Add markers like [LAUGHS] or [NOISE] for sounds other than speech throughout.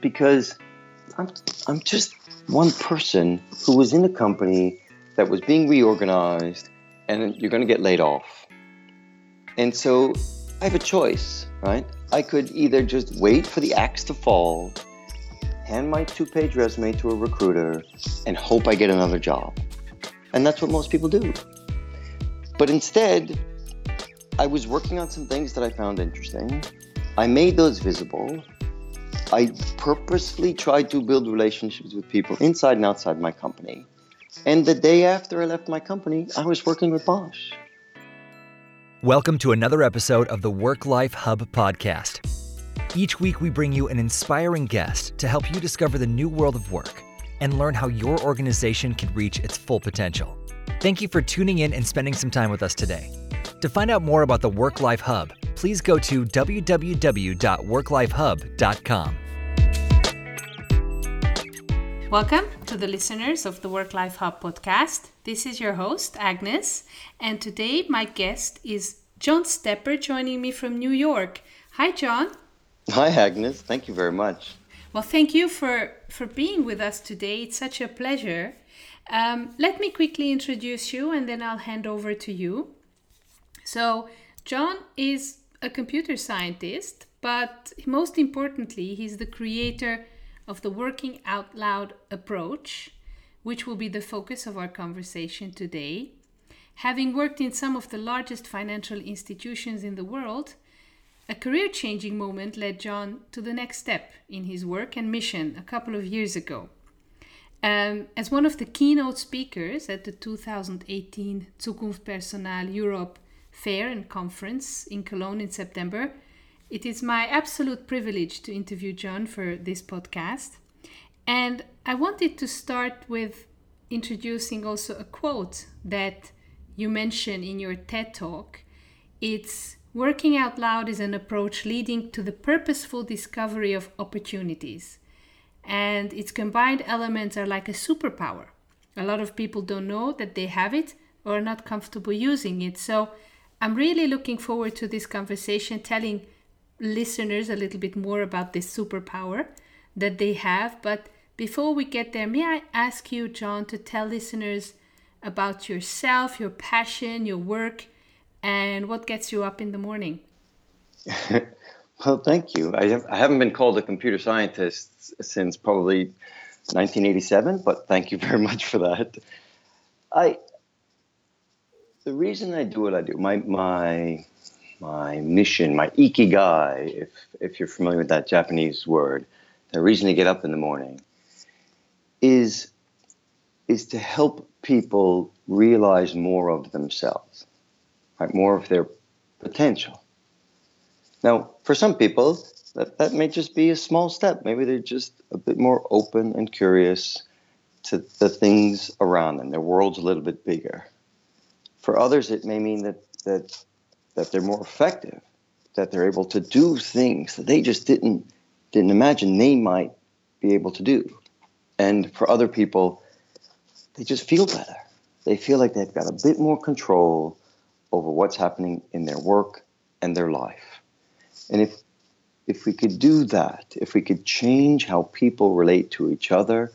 because I'm, I'm just one person who was in a company that was being reorganized and you're going to get laid off. And so I have a choice, right? I could either just wait for the axe to fall, hand my two page resume to a recruiter, and hope I get another job. And that's what most people do. But instead, I was working on some things that I found interesting. I made those visible. I purposefully tried to build relationships with people inside and outside my company. And the day after I left my company, I was working with Bosch. Welcome to another episode of the Work Life Hub podcast. Each week, we bring you an inspiring guest to help you discover the new world of work and learn how your organization can reach its full potential. Thank you for tuning in and spending some time with us today. To find out more about the Work Life Hub, please go to www.worklifehub.com. Welcome to the listeners of the Work Life Hub podcast. This is your host, Agnes, and today my guest is John Stepper joining me from New York. Hi, John. Hi, Agnes. Thank you very much. Well, thank you for, for being with us today. It's such a pleasure. Um, let me quickly introduce you and then I'll hand over to you. So, John is a computer scientist, but most importantly, he's the creator of the working out loud approach, which will be the focus of our conversation today. Having worked in some of the largest financial institutions in the world, a career changing moment led John to the next step in his work and mission a couple of years ago. Um, as one of the keynote speakers at the 2018 Zukunft Personal Europe Fair and Conference in Cologne in September, it is my absolute privilege to interview John for this podcast. And I wanted to start with introducing also a quote that you mentioned in your TED talk. It's Working out loud is an approach leading to the purposeful discovery of opportunities. And its combined elements are like a superpower. A lot of people don't know that they have it or are not comfortable using it. So I'm really looking forward to this conversation, telling listeners a little bit more about this superpower that they have. But before we get there, may I ask you, John, to tell listeners about yourself, your passion, your work, and what gets you up in the morning? [LAUGHS] well, thank you. I, have, I haven't been called a computer scientist since probably 1987, but thank you [LAUGHS] very much for that. I the reason I do what I do, my my my mission, my ikigai, if if you're familiar with that Japanese word, the reason to get up in the morning is is to help people realize more of themselves right? more of their potential. Now, for some people, that, that may just be a small step. Maybe they're just a bit more open and curious to the things around them. Their world's a little bit bigger. For others, it may mean that, that, that they're more effective, that they're able to do things that they just didn't, didn't imagine they might be able to do. And for other people, they just feel better. They feel like they've got a bit more control over what's happening in their work and their life. And if if we could do that, if we could change how people relate to each other,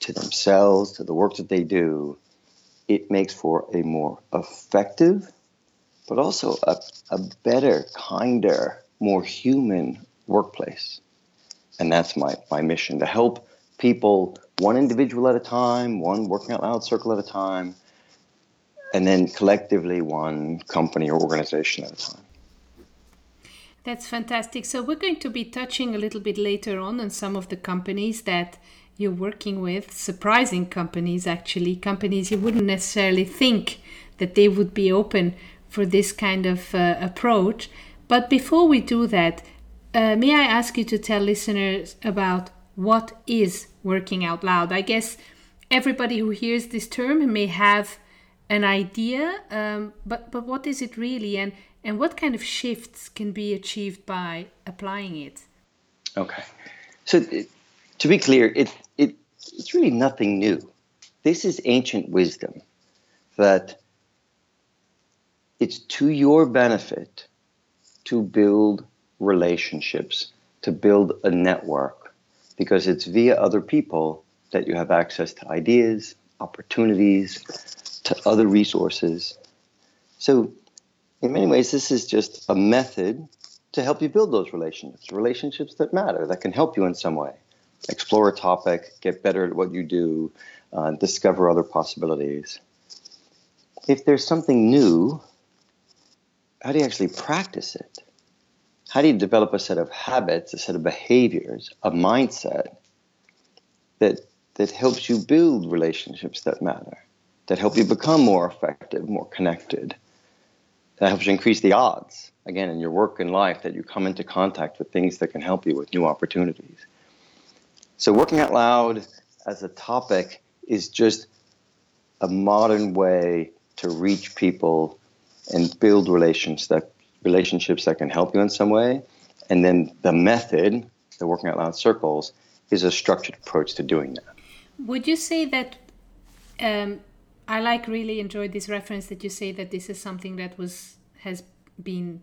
to themselves, to the work that they do, it makes for a more effective, but also a, a better, kinder, more human workplace. And that's my, my mission to help people one individual at a time, one working out loud circle at a time, and then collectively one company or organization at a time. That's fantastic. So we're going to be touching a little bit later on on some of the companies that you're working with, surprising companies actually, companies you wouldn't necessarily think that they would be open for this kind of uh, approach. But before we do that, uh, may I ask you to tell listeners about what is working out loud? I guess everybody who hears this term may have an idea, um, but but what is it really, and and what kind of shifts can be achieved by applying it? Okay, so to be clear, it it it's really nothing new. This is ancient wisdom that it's to your benefit to build relationships, to build a network, because it's via other people that you have access to ideas, opportunities, to other resources. So, in many ways, this is just a method to help you build those relationships, relationships that matter, that can help you in some way. Explore a topic, get better at what you do, uh, discover other possibilities. If there's something new, how do you actually practice it? How do you develop a set of habits, a set of behaviors, a mindset that that helps you build relationships that matter, that help you become more effective, more connected, that helps you increase the odds, again, in your work and life, that you come into contact with things that can help you with new opportunities. So, working out loud as a topic is just a modern way to reach people and build relations that relationships that can help you in some way. And then the method, the working out loud circles, is a structured approach to doing that. Would you say that? Um, I like really enjoyed this reference that you say that this is something that was has been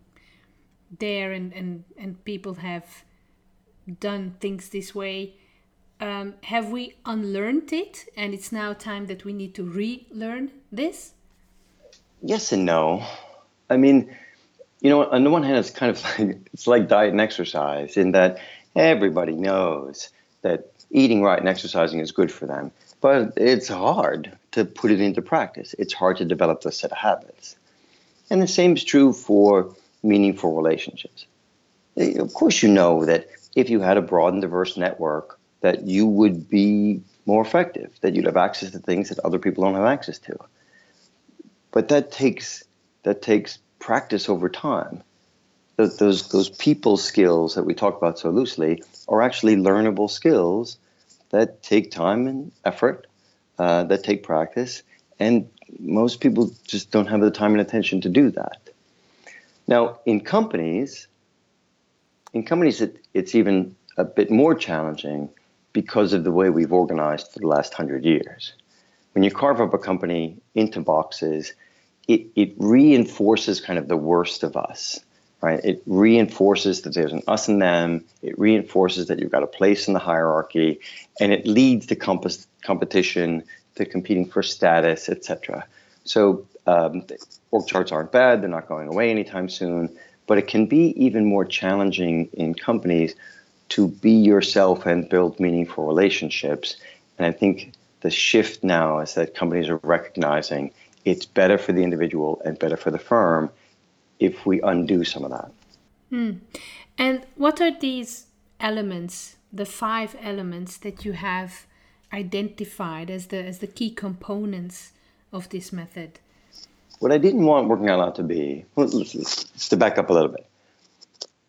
there and and and people have done things this way. Um, have we unlearned it and it's now time that we need to relearn this? Yes and no. I mean, you know, on the one hand, it's kind of [LAUGHS] like it's like diet and exercise in that everybody knows that eating right and exercising is good for them, but it's hard to put it into practice. It's hard to develop the set of habits, and the same is true for meaningful relationships. Eh, of course, you know that if you had a broad and diverse network, that you would be more effective, that you'd have access to things that other people don't have access to. But that takes that takes practice over time. Those, those, people skills that we talk about so loosely are actually learnable skills that take time and effort, uh, that take practice, and most people just don't have the time and attention to do that. Now, in companies, in companies, it, it's even a bit more challenging because of the way we've organized for the last hundred years. When you carve up a company into boxes, it, it reinforces kind of the worst of us, right? It reinforces that there's an us and them. It reinforces that you've got a place in the hierarchy, and it leads to comp- competition, to competing for status, etc. So um, org charts aren't bad; they're not going away anytime soon. But it can be even more challenging in companies to be yourself and build meaningful relationships. And I think the shift now is that companies are recognizing it's better for the individual and better for the firm if we undo some of that. Mm. And what are these elements, the five elements that you have identified as the as the key components of this method? What I didn't want working out loud to be, to back up a little bit.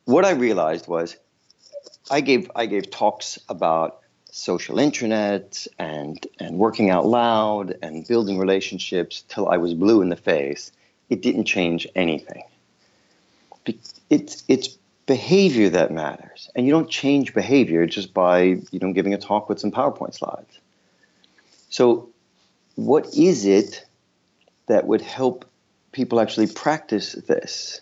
What I realized was, I gave I gave talks about social internet and and working out loud and building relationships till I was blue in the face, it didn't change anything. It's it's behavior that matters, and you don't change behavior just by you know giving a talk with some PowerPoint slides. So, what is it that would help people actually practice this?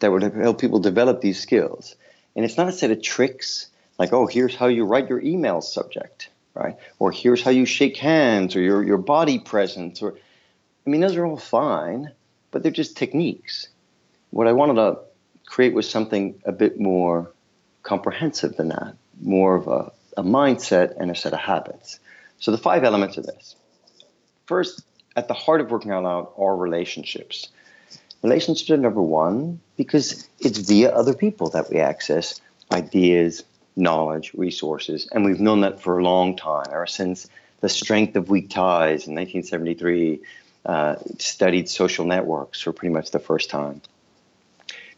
That would help people develop these skills, and it's not a set of tricks like, oh, here's how you write your email subject, right? Or here's how you shake hands, or your, your body presence, or I mean, those are all fine, but they're just techniques. What I wanted to create was something a bit more comprehensive than that, more of a, a mindset and a set of habits. So the five elements of this. First, at the heart of working out loud are relationships. Relationships are number one because it's via other people that we access ideas, knowledge, resources, and we've known that for a long time, ever since the strength of weak ties in 1973 uh, studied social networks for pretty much the first time.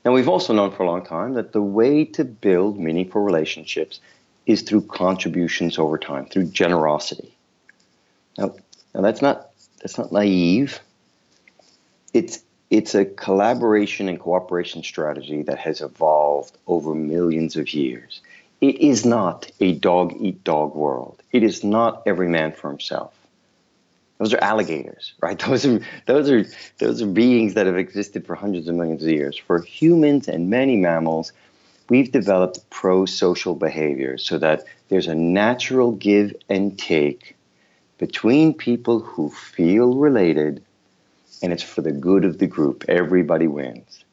Now, we've also known for a long time that the way to build meaningful relationships is through contributions over time, through generosity. Now, now that's not that's not naive. It's it's a collaboration and cooperation strategy that has evolved over millions of years. It is not a dog eat dog world. It is not every man for himself. Those are alligators, [LAUGHS] right? Those are those are those are beings that have existed for hundreds of millions of years. For humans and many mammals, we've developed pro social behaviors so that there's a natural give and take between people who feel related and it's for the good of the group. Everybody wins.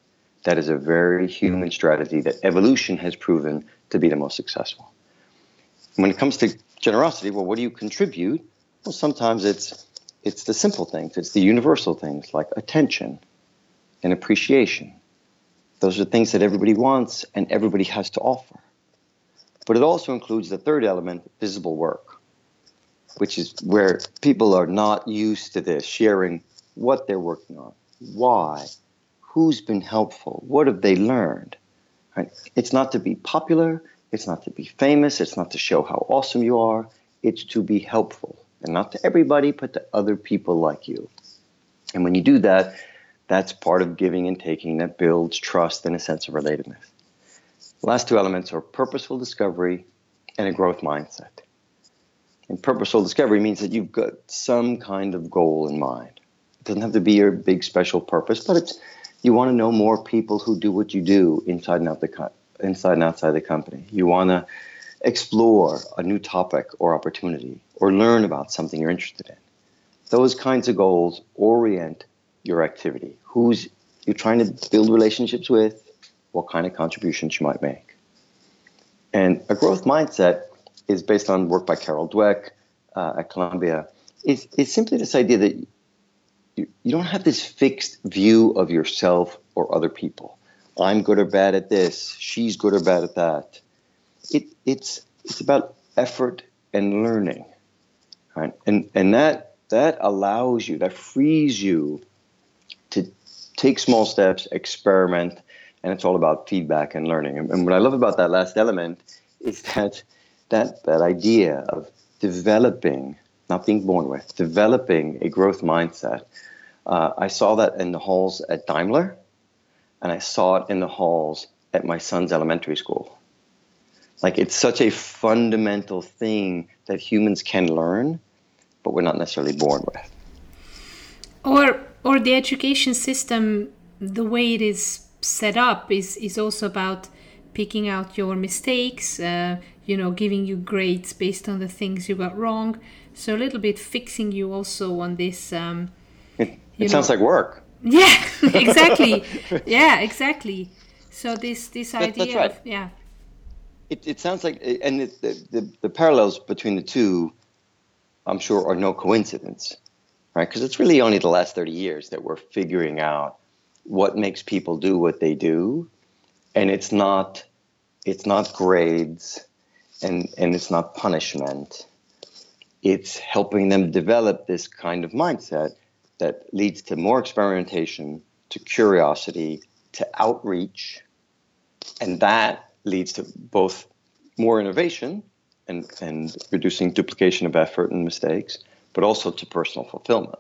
That is a very human strategy that evolution has proven to be the most successful. When it comes to generosity, well, what do you contribute? Well, sometimes it's it's the simple things, it's the universal things like attention and appreciation. Those are things that everybody wants and everybody has to offer. But it also includes the third element, visible work, which is where people are not used to this, sharing what they're working on, why, who's been helpful, what have they learned. Right? It's not to be popular, it's not to be famous, it's not to show how awesome you are, it's to be helpful. And not to everybody, but to other people like you. And when you do that, that's part of giving and taking that builds trust and a sense of relatedness. The last two elements are purposeful discovery and a growth mindset. And purposeful discovery means that you've got some kind of goal in mind. It doesn't have to be your big special purpose, but it's you want to know more people who do what you do inside and out the inside and outside the company. You want to explore a new topic or opportunity or learn about something you're interested in. Those kinds of goals orient your activity. Who's you're trying to build relationships with, what kind of contributions you might make. And a growth mindset is based on work by Carol Dweck uh, at Columbia. It's, it's simply this idea that you, don't have this fixed view of yourself or other people. I'm good or bad at this. She's good or bad at that. It, it's it's about effort and learning, right? And and that that allows you, that frees you to take small steps, experiment, and it's all about feedback and learning. And, and what I love about that last element is that that that idea of developing, not being born with, developing a growth mindset uh, I saw that in the halls at Daimler, and I saw it in the halls at my son's elementary school. Like it's such a fundamental thing that humans can learn, but we're not necessarily born with. Or, or the education system, the way it is set up, is is also about picking out your mistakes. Uh, you know, giving you grades based on the things you got wrong. So a little bit fixing you also on this. Um, it sounds like work. Yeah, [LAUGHS] exactly. [LAUGHS] yeah, exactly. So this this that, idea, right. of, yeah. It, it sounds like, and it, the, the the parallels between the two, I'm sure, are no coincidence, right? Because it's really only the last thirty years that we're figuring out what makes people do what they do, and it's not it's not grades, and and it's not punishment. It's helping them develop this kind of mindset that leads to more experimentation, to curiosity, to outreach, and that leads to both more innovation and, and reducing duplication of effort and mistakes, but also to personal fulfillment.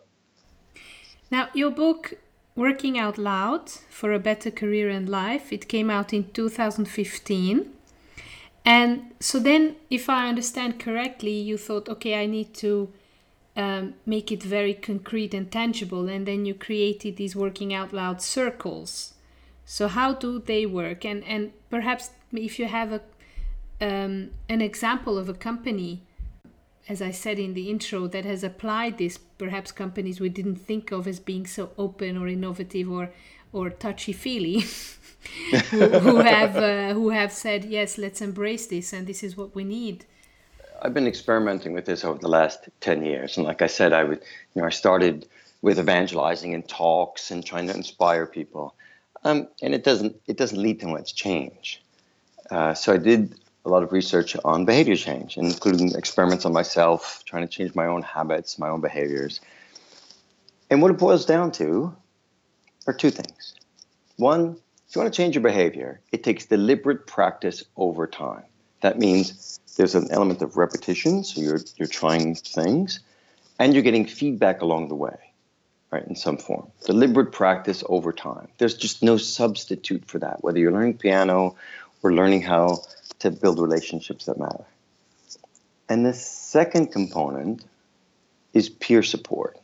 Now, your book, Working Out Loud for a Better Career and Life, it came out in 2015. And so then, if I understand correctly, you thought, okay, I need to um, make it very concrete and tangible and then you created these working out loud circles so how do they work and and perhaps if you have a um, an example of a company as i said in the intro that has applied this perhaps companies we didn't think of as being so open or innovative or or touchy feely [LAUGHS] who, who, [LAUGHS] have uh, who have said yes let's embrace this and this is what we need I've been experimenting with this over the last 10 years. And like I said, I would, you know, I started with evangelizing and talks and trying to inspire people. Um, and it doesn't, it doesn't lead to much change. Uh, so I did a lot of research on behavior change, including experiments on myself, trying to change my own habits, my own behaviors. And what it boils down to are two things. One, if you want to change your behavior, it takes deliberate practice over time. That means there's an element of repetition, so you're you're trying things, and you're getting feedback along the way, right? In some form, deliberate practice over time. There's just no substitute for that. Whether you're learning piano or learning how to build relationships that matter. And the second component is peer support.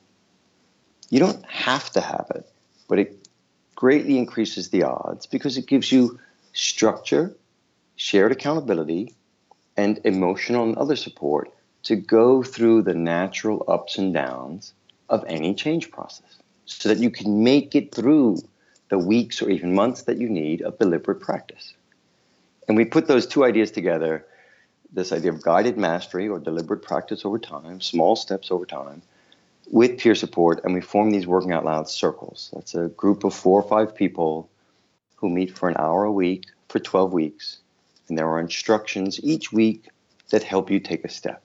You don't have to have it, but it greatly increases the odds because it gives you structure shared accountability, and emotional and other support to go through the natural ups and downs of any change process so that you can make it through the weeks or even months that you need of deliberate practice. And we put those two ideas together this idea of guided mastery or deliberate practice over time, small steps over time, with peer support, and we form these working out loud circles. That's a group of four or five people who meet for an hour a week for 12 weeks, and there are instructions each week that help you take a step.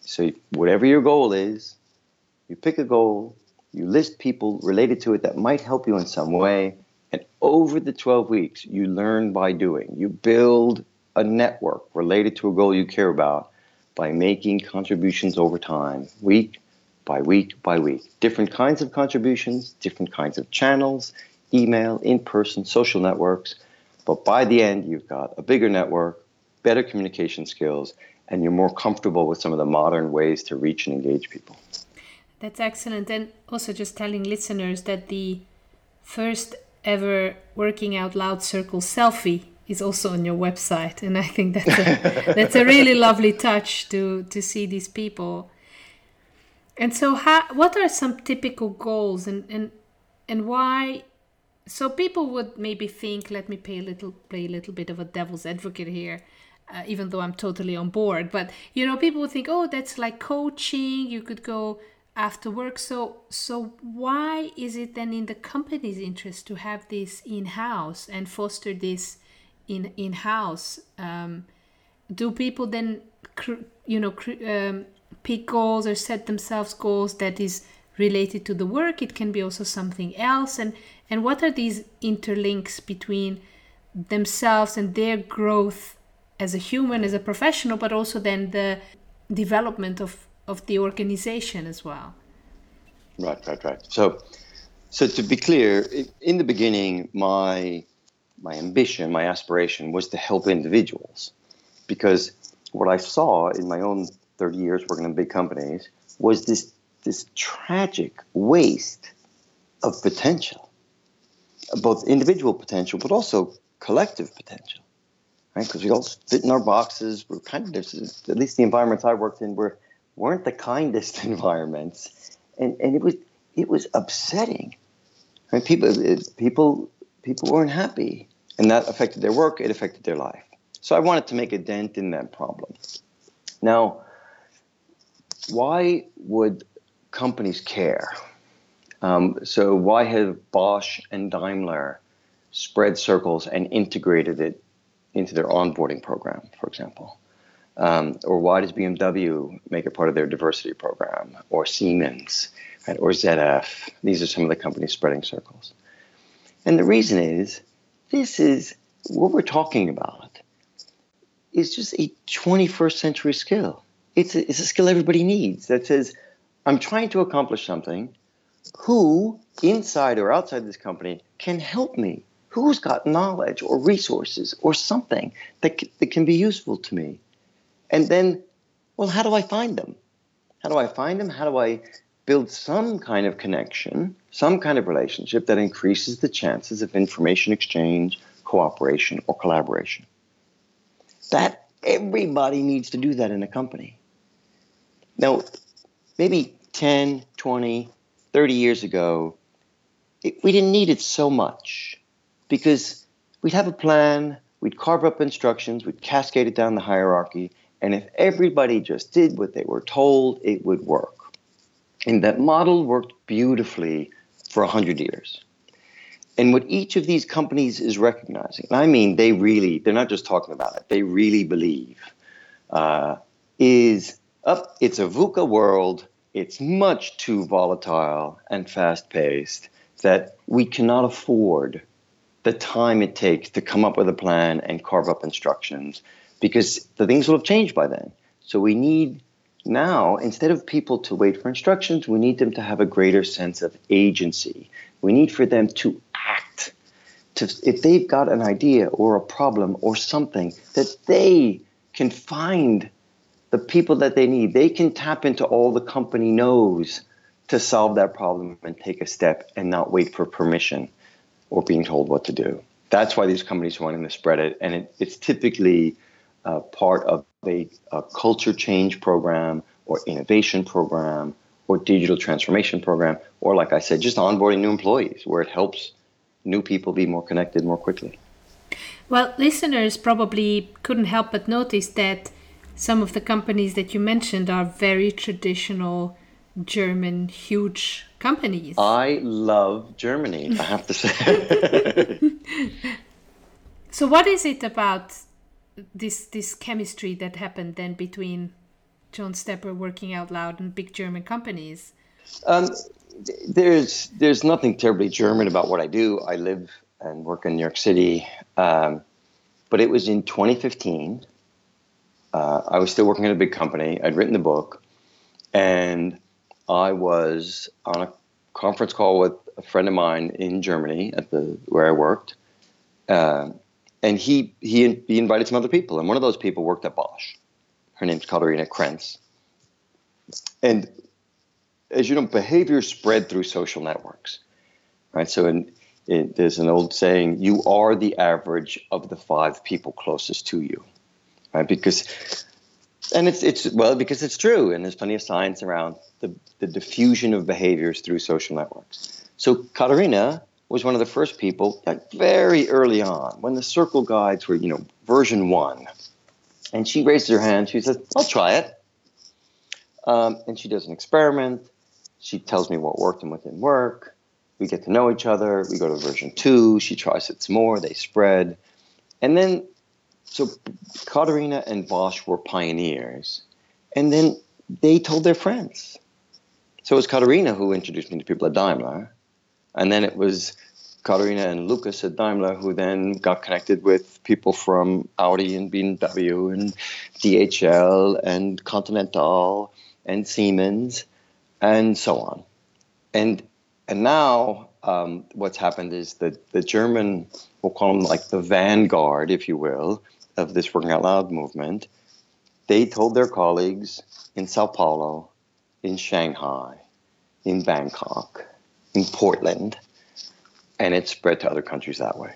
So, whatever your goal is, you pick a goal, you list people related to it that might help you in some way, and over the 12 weeks, you learn by doing. You build a network related to a goal you care about by making contributions over time, week by week by week. Different kinds of contributions, different kinds of channels, email, in person, social networks. But by the end, you've got a bigger network, better communication skills, and you're more comfortable with some of the modern ways to reach and engage people. That's excellent. And also, just telling listeners that the first ever Working Out Loud Circle selfie is also on your website. And I think that's a, [LAUGHS] that's a really lovely touch to, to see these people and so, how, what are some typical goals, and and and why? So people would maybe think, let me play a little play a little bit of a devil's advocate here, uh, even though I'm totally on board. But you know, people would think, oh, that's like coaching. You could go after work. So so why is it then in the company's interest to have this in house and foster this in in house? Um, do people then, you know, um, pick goals or set themselves goals that is related to the work it can be also something else and and what are these interlinks between themselves and their growth as a human as a professional but also then the development of of the organization as well right right right so so to be clear in the beginning my my ambition my aspiration was to help individuals because what i saw in my own 30 years working in big companies was this this tragic waste of potential, both individual potential but also collective potential, right? Because we all fit in our boxes. We're kind of at least the environments I worked in were weren't the kindest [LAUGHS] environments, and and it was it was upsetting. I mean, people people people weren't happy, and that affected their work. It affected their life. So I wanted to make a dent in that problem. Now why would companies care? Um, so why have Bosch and Daimler spread circles and integrated it into their onboarding program, for example? Um, or why does BMW make it part of their diversity program, or Siemens, right, or ZF? These are some of the companies spreading circles. And the reason is this is what we're talking about is just a 21st century skill it's a, it's a skill everybody needs that says, I'm trying to accomplish something. Who, inside or outside this company, can help me? Who's got knowledge or resources or something that, c- that can be useful to me? And then, well, how do I find them? How do I find them? How do I build some kind of connection, some kind of relationship that increases the chances of information exchange, cooperation, or collaboration? That everybody needs to do that in a company. Now, maybe 10, 20, 30 years ago, it, we didn't need it so much because we'd have a plan, we'd carve up instructions, we'd cascade it down the hierarchy, and if everybody just did what they were told, it would work. And that model worked beautifully for 100 years. And what each of these companies is recognizing, and I mean, they really, they're not just talking about it, they really believe, uh, is up, it's a VUCA world. It's much too volatile and fast paced that we cannot afford the time it takes to come up with a plan and carve up instructions because the things will have changed by then. So we need now, instead of people to wait for instructions, we need them to have a greater sense of agency. We need for them to act. To, if they've got an idea or a problem or something that they can find the people that they need. They can tap into all the company knows to solve that problem and take a step and not wait for permission or being told what to do. that's why these companies wanting to spread it, and it, it's typically uh, part of a, a culture change program or innovation program or digital transformation program, or like I said, just onboarding new employees, where it helps new people be more connected more quickly. Well, listeners probably couldn't help but notice that some of the companies that you mentioned are very traditional German huge companies. I love Germany, I have to say. [LAUGHS] so what is it about this this chemistry that happened then between John Stepper working out loud and big German companies? Um, there's there's nothing terribly German about what I do. I live and work in New York City, um, but it was in 2015. Uh, I was still working at a big company. I'd written the book, and I was on a conference call with a friend of mine in Germany at the where I worked, uh, and he he he invited some other people, and one of those people worked at Bosch. Her name's Katharina Krentz, and as you know, behavior spread through social networks, right? So, in, in, there's an old saying: "You are the average of the five people closest to you," right? Because and it's it's well because it's true, and there's plenty of science around the, the diffusion of behaviors through social networks. So Katharina was one of the first people, like very early on, when the circle guides were, you know, version one, and she raises her hand. She says, "I'll try it," um, and she does an experiment. She tells me what worked and what didn't work. We get to know each other. We go to version two. She tries it some more. They spread, and then so Katharina and Bosch were pioneers, and then they told their friends. So it was Katharina who introduced me to people at Daimler, and then it was Katharina and Lucas at Daimler who then got connected with people from Audi and BMW and DHL and Continental and Siemens and so on. And and now um, what's happened is that the German, we'll call them like the vanguard, if you will, of this Working Out Loud movement, they told their colleagues in Sao Paulo, in Shanghai, in Bangkok, in Portland, and it spread to other countries that way.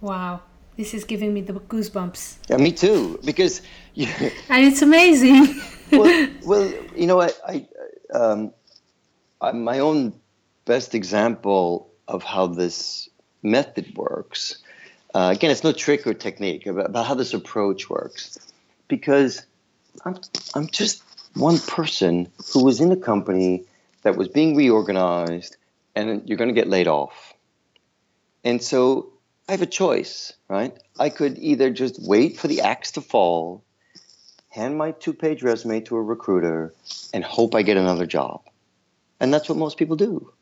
Wow. This is giving me the goosebumps. Yeah, me too. Because you, [LAUGHS] and it's amazing. [LAUGHS] well, well, you know, I, I, um, I, my own best example of how this method works uh, again, it's no trick or technique about, about how this approach works, because I'm I'm just one person who was in a company that was being reorganized, and you're going to get laid off, and so I have a choice, right? I could either just wait for the axe to fall, hand my two-page resume to a recruiter, and hope I get another job, and that's what most people do.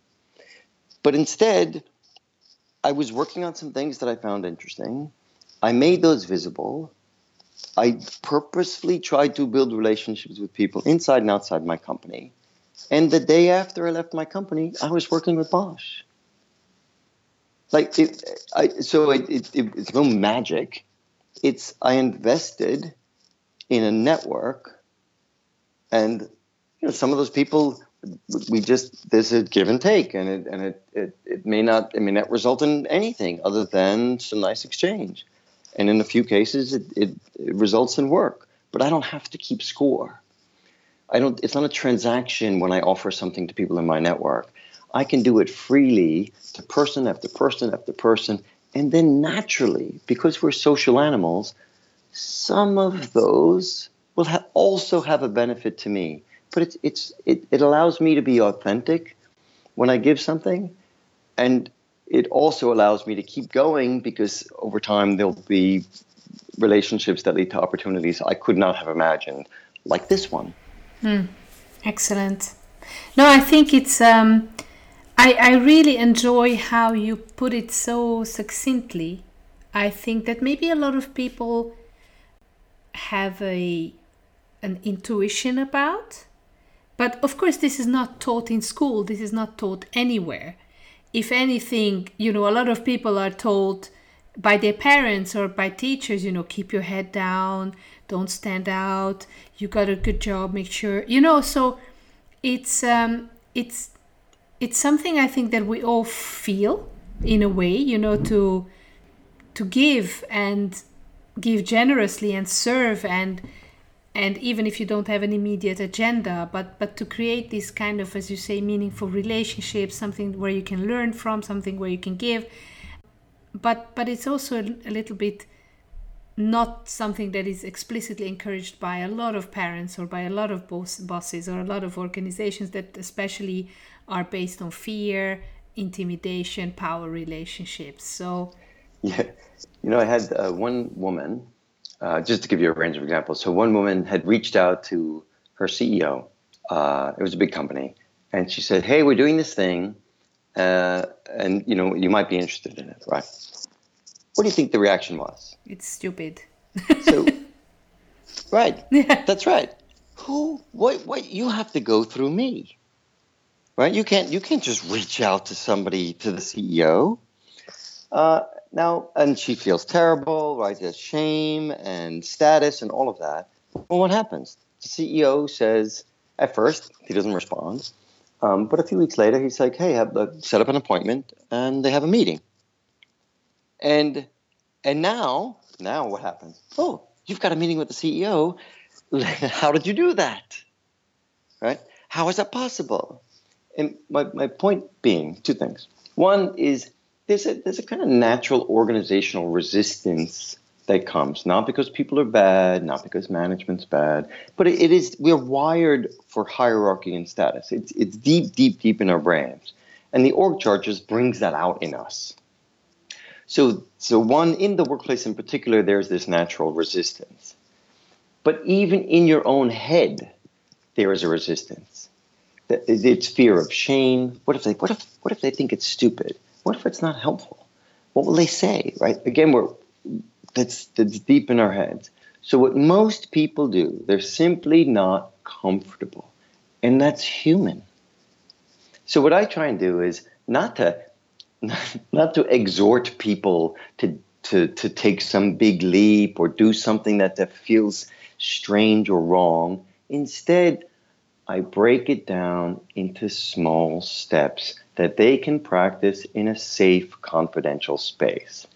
But instead, I was working on some things that I found interesting. I made those visible. I purposefully tried to build relationships with people inside and outside my company. And the day after I left my company, I was working with Bosch. Like it, I, so it, it, it's no magic. It's I invested in a network, and you know some of those people we just there's a give and take and it and it, it it may not it may not result in anything other than some nice exchange and in a few cases it, it, it results in work but i don't have to keep score i don't it's not a transaction when i offer something to people in my network i can do it freely to person after person after person and then naturally because we're social animals some of those will ha- also have a benefit to me but it's it's it, it allows me to be authentic when I give something, and it also allows me to keep going because over time there'll be relationships that lead to opportunities I could not have imagined, like this one. Mm, excellent. No, I think it's. Um, I I really enjoy how you put it so succinctly. I think that maybe a lot of people have a an intuition about but of course, this is not taught in school, this is not taught anywhere. If anything, you know, a lot of people are told by their parents or by teachers, you know, keep your head down, don't stand out, you got a good job, make sure, you know, so it's um it's it's something I think that we all feel in a way, you know, to to give and give generously and serve and and even if you don't have an immediate agenda but but to create this kind of as you say meaningful relationships something where you can learn from something where you can give. But but it's also a, a little bit not something that is explicitly encouraged by a lot of parents or by a lot of boss, bosses or a lot of organizations that especially are based on fear intimidation power relationships so yeah you know i had uh, one woman uh, just to give you a range of examples. So one woman had reached out to her CEO. Uh, it was a big company, and she said, "Hey, we're doing this thing, uh, and you know you might be interested in it, right?" What do you think the reaction was? It's stupid. so, [LAUGHS] right, that's right. Who? What? What? You have to go through me, right? You can't. You can't just reach out to somebody to the CEO. Uh, now, and she feels terrible, right? There's shame and status and all of that. Well, what happens? The CEO says, at first, he doesn't respond. Um, but a few weeks later, he's like, hey, have, uh, set up an appointment, and they have a meeting. And and now, now what happens? Oh, you've got a meeting with the CEO. [LAUGHS] How did you do that? Right? How is that possible? And my, my point being two things. One is there's a there's a kind of natural organizational resistance that comes not because people are bad, not because management's bad, but it, it is we're wired for hierarchy and status. It's it's deep, deep, deep in our brains, and the org chart just brings that out in us. So so one in the workplace in particular, there's this natural resistance, but even in your own head, there is a resistance. It's fear of shame. What if they what if what if they think it's stupid? What if it's not helpful? What will they say, right? Again, we're that's that's deep in our heads. So what most people do, they're simply not comfortable. And that's human. So what I try and do is not to [LAUGHS] not to exhort people to to to take some big leap or do something that, that feels strange or wrong. Instead, I break it down into small steps that they can practice in a safe, confidential space.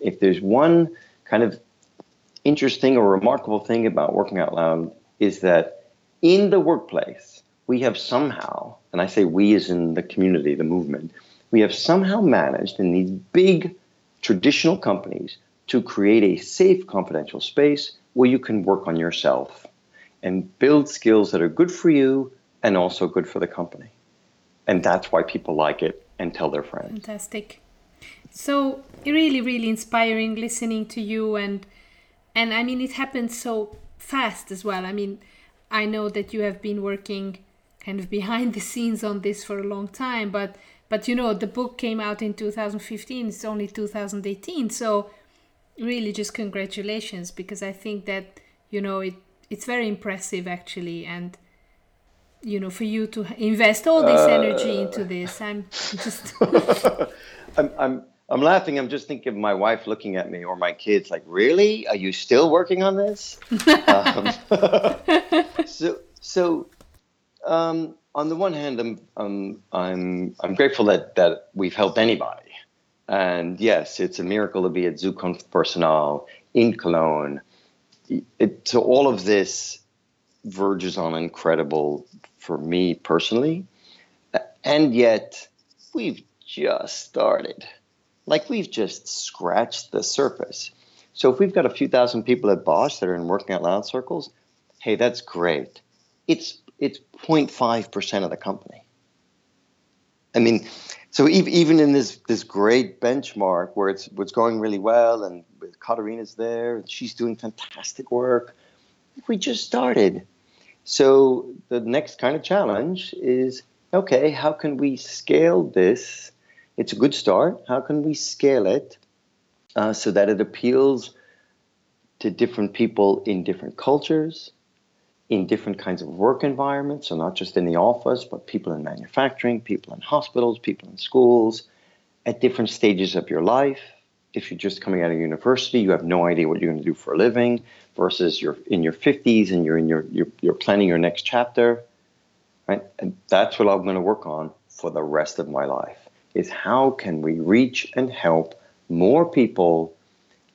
If there's one kind of interesting or remarkable thing about working out loud, is that in the workplace, we have somehow, and I say we as in the community, the movement, we have somehow managed in these big traditional companies to create a safe, confidential space where you can work on yourself and build skills that are good for you and also good for the company and that's why people like it and tell their friends. Fantastic. So really, really inspiring listening to you and and I mean it happened so fast as well. I mean, I know that you have been working kind of behind the scenes on this for a long time, but but you know the book came out in 2015. It's only 2018, so really just congratulations because I think that you know it it's very impressive actually and you know for you to invest all this uh, energy into this. I'm just [LAUGHS] I'm, I'm i'm laughing. I'm just thinking of my wife looking at me or my kids like really? Are you still working on this? [LAUGHS] Um, [LAUGHS] so so um, on the one hand i'm i'm i'm i'm grateful that that we've helped anybody and yes it's a miracle to be at zukunft personal in cologne it, so all of this verges on incredible for me personally. And yet, we've just started. Like we've just scratched the surface. So if we've got a few thousand people at Bosch that are in working out loud circles, hey, that's great. It's it's 0.5% of the company. I mean, so even in this this great benchmark where it's what's going really well and Katharina's there and she's doing fantastic work, we just started. So the next kind of challenge is okay, how can we scale this? It's a good start. How can we scale it uh, so that it appeals to different people in different cultures, in different kinds of work environments? So, not just in the office, but people in manufacturing, people in hospitals, people in schools, at different stages of your life. If you're just coming out of university, you have no idea what you're going to do for a living versus you're in your 50s and you're in your you're, you're planning your next chapter right and that's what i'm going to work on for the rest of my life is how can we reach and help more people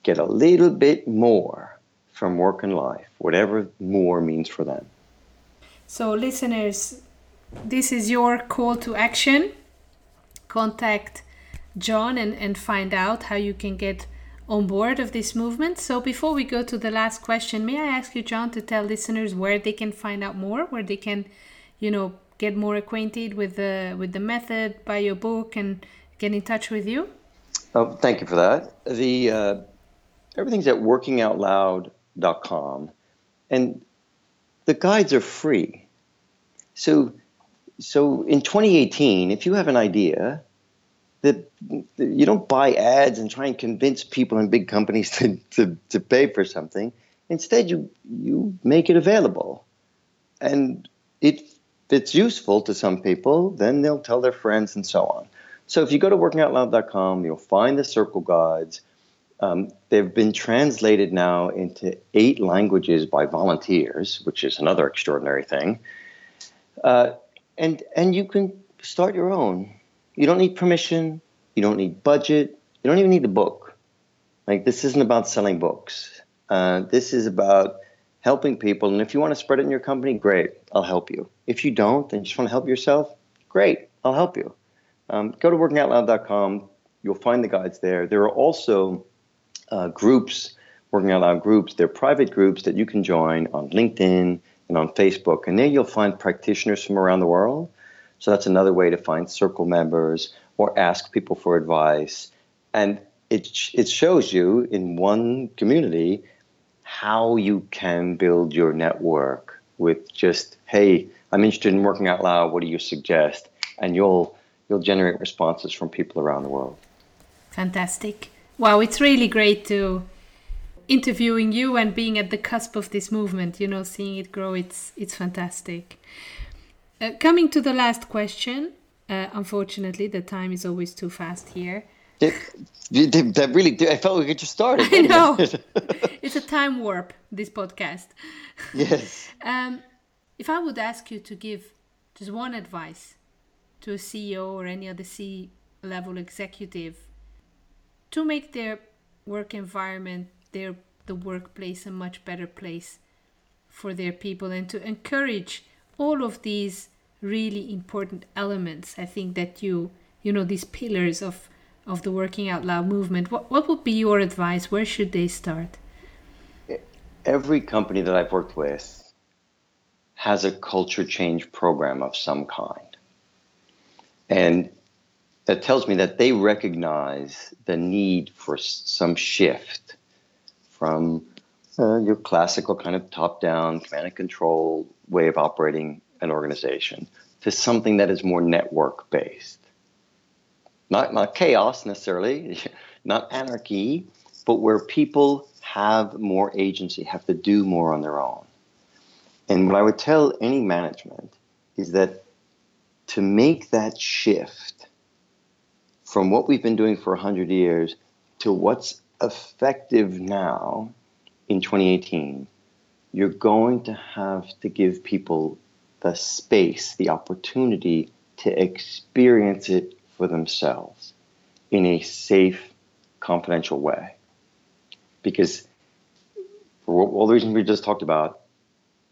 get a little bit more from work and life, whatever more means for them. So, listeners, this is your call to action. Contact John and, and find out how you can get on board of this movement. So, before we go to the last question, may I ask you, John, to tell listeners where they can find out more, where they can, you know, get more acquainted with the with the method, buy your book, and get in touch with you? Oh, thank you for that. The uh, everything's at workingoutloud.com, and the guides are free. So, so in 2018, if you have an idea, that you don't buy ads and try and convince people in big companies [LAUGHS] to, to, to pay for something. Instead, you you make it available, and it if it's useful to some people, then they'll tell their friends and so on. So if you go to workingoutloud.com, you'll find the circle guides. Um, they've been translated now into eight languages by volunteers, which is another extraordinary thing. Uh, and and you can start your own. You don't need permission. You don't need budget. You don't even need a book. Like this isn't about selling books. Uh, this is about helping people. And if you want to spread it in your company, great, I'll help you. If you don't and you just want to help yourself, great, I'll help you. Um, go to workingoutloud.com. You'll find the guides there. There are also uh, groups, Working Out Loud groups. They're private groups that you can join on LinkedIn and on Facebook. And there you'll find practitioners from around the world. So that's another way to find circle members or ask people for advice. And it, it shows you in one community how you can build your network with just, hey, I'm interested in working out loud. What do you suggest? And you'll you'll generate responses from people around the world. Fantastic. Wow, it's really great to interviewing you and being at the cusp of this movement, you know, seeing it grow. It's it's fantastic. Uh, coming to the last question, uh, unfortunately, the time is always too fast here. that really did. I felt we could just start. [LAUGHS] I know. [LAUGHS] it's a time warp, this podcast. [LAUGHS] Yes. um, if I would ask you to give just one advice to a CEO or any other C level executive to make their work environment, their the workplace a much better place for their people and to encourage all of these really important elements. I think that you you know these pillars of of the Working Out Loud movement. What, what would be your advice? Where should they start? Every company that I've worked with has a culture change program of some kind. And that tells me that they recognize the need for some shift from uh, your classical kind of top down command and control way of operating an organization to something that is more network based not not chaos necessarily, [LAUGHS] not anarchy, but where people have more agency, have to do more on their own. And what I would tell any management is that to make that shift from what we've been doing for 100 years to what's effective now in 2018, you're going to have to give people the space, the opportunity to experience it for themselves in a safe, confidential way. Because for all the reasons we just talked about,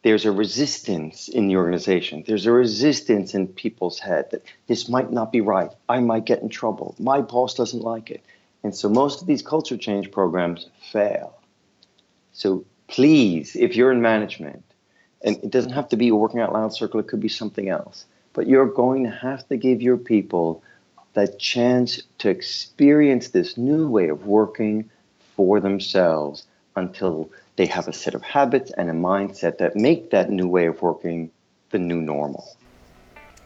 there's a resistance in the organization. There's a resistance in people's head that this might not be right. I might get in trouble. My boss doesn't like it. And so most of these culture change programs fail. So please, if you're in management, and it doesn't have to be a working out loud circle, it could be something else, but you're going to have to give your people that chance to experience this new way of working for themselves until they have a set of habits and a mindset that make that new way of working the new normal.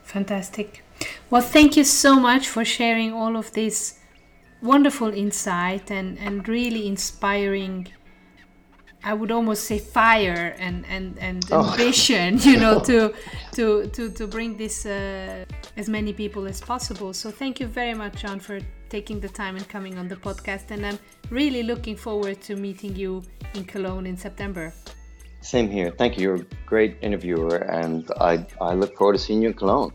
Fantastic. Well, thank you so much for sharing all of this wonderful insight and, and really inspiring I would almost say fire and and and oh. ambition, you know, [LAUGHS] to to to to bring this uh, as many people as possible. So thank you very much, John, for taking the time and coming on the podcast. And I'm really looking forward to meeting you in Cologne in September. Same here. Thank you. You're a great interviewer, and I I look forward to seeing you in Cologne.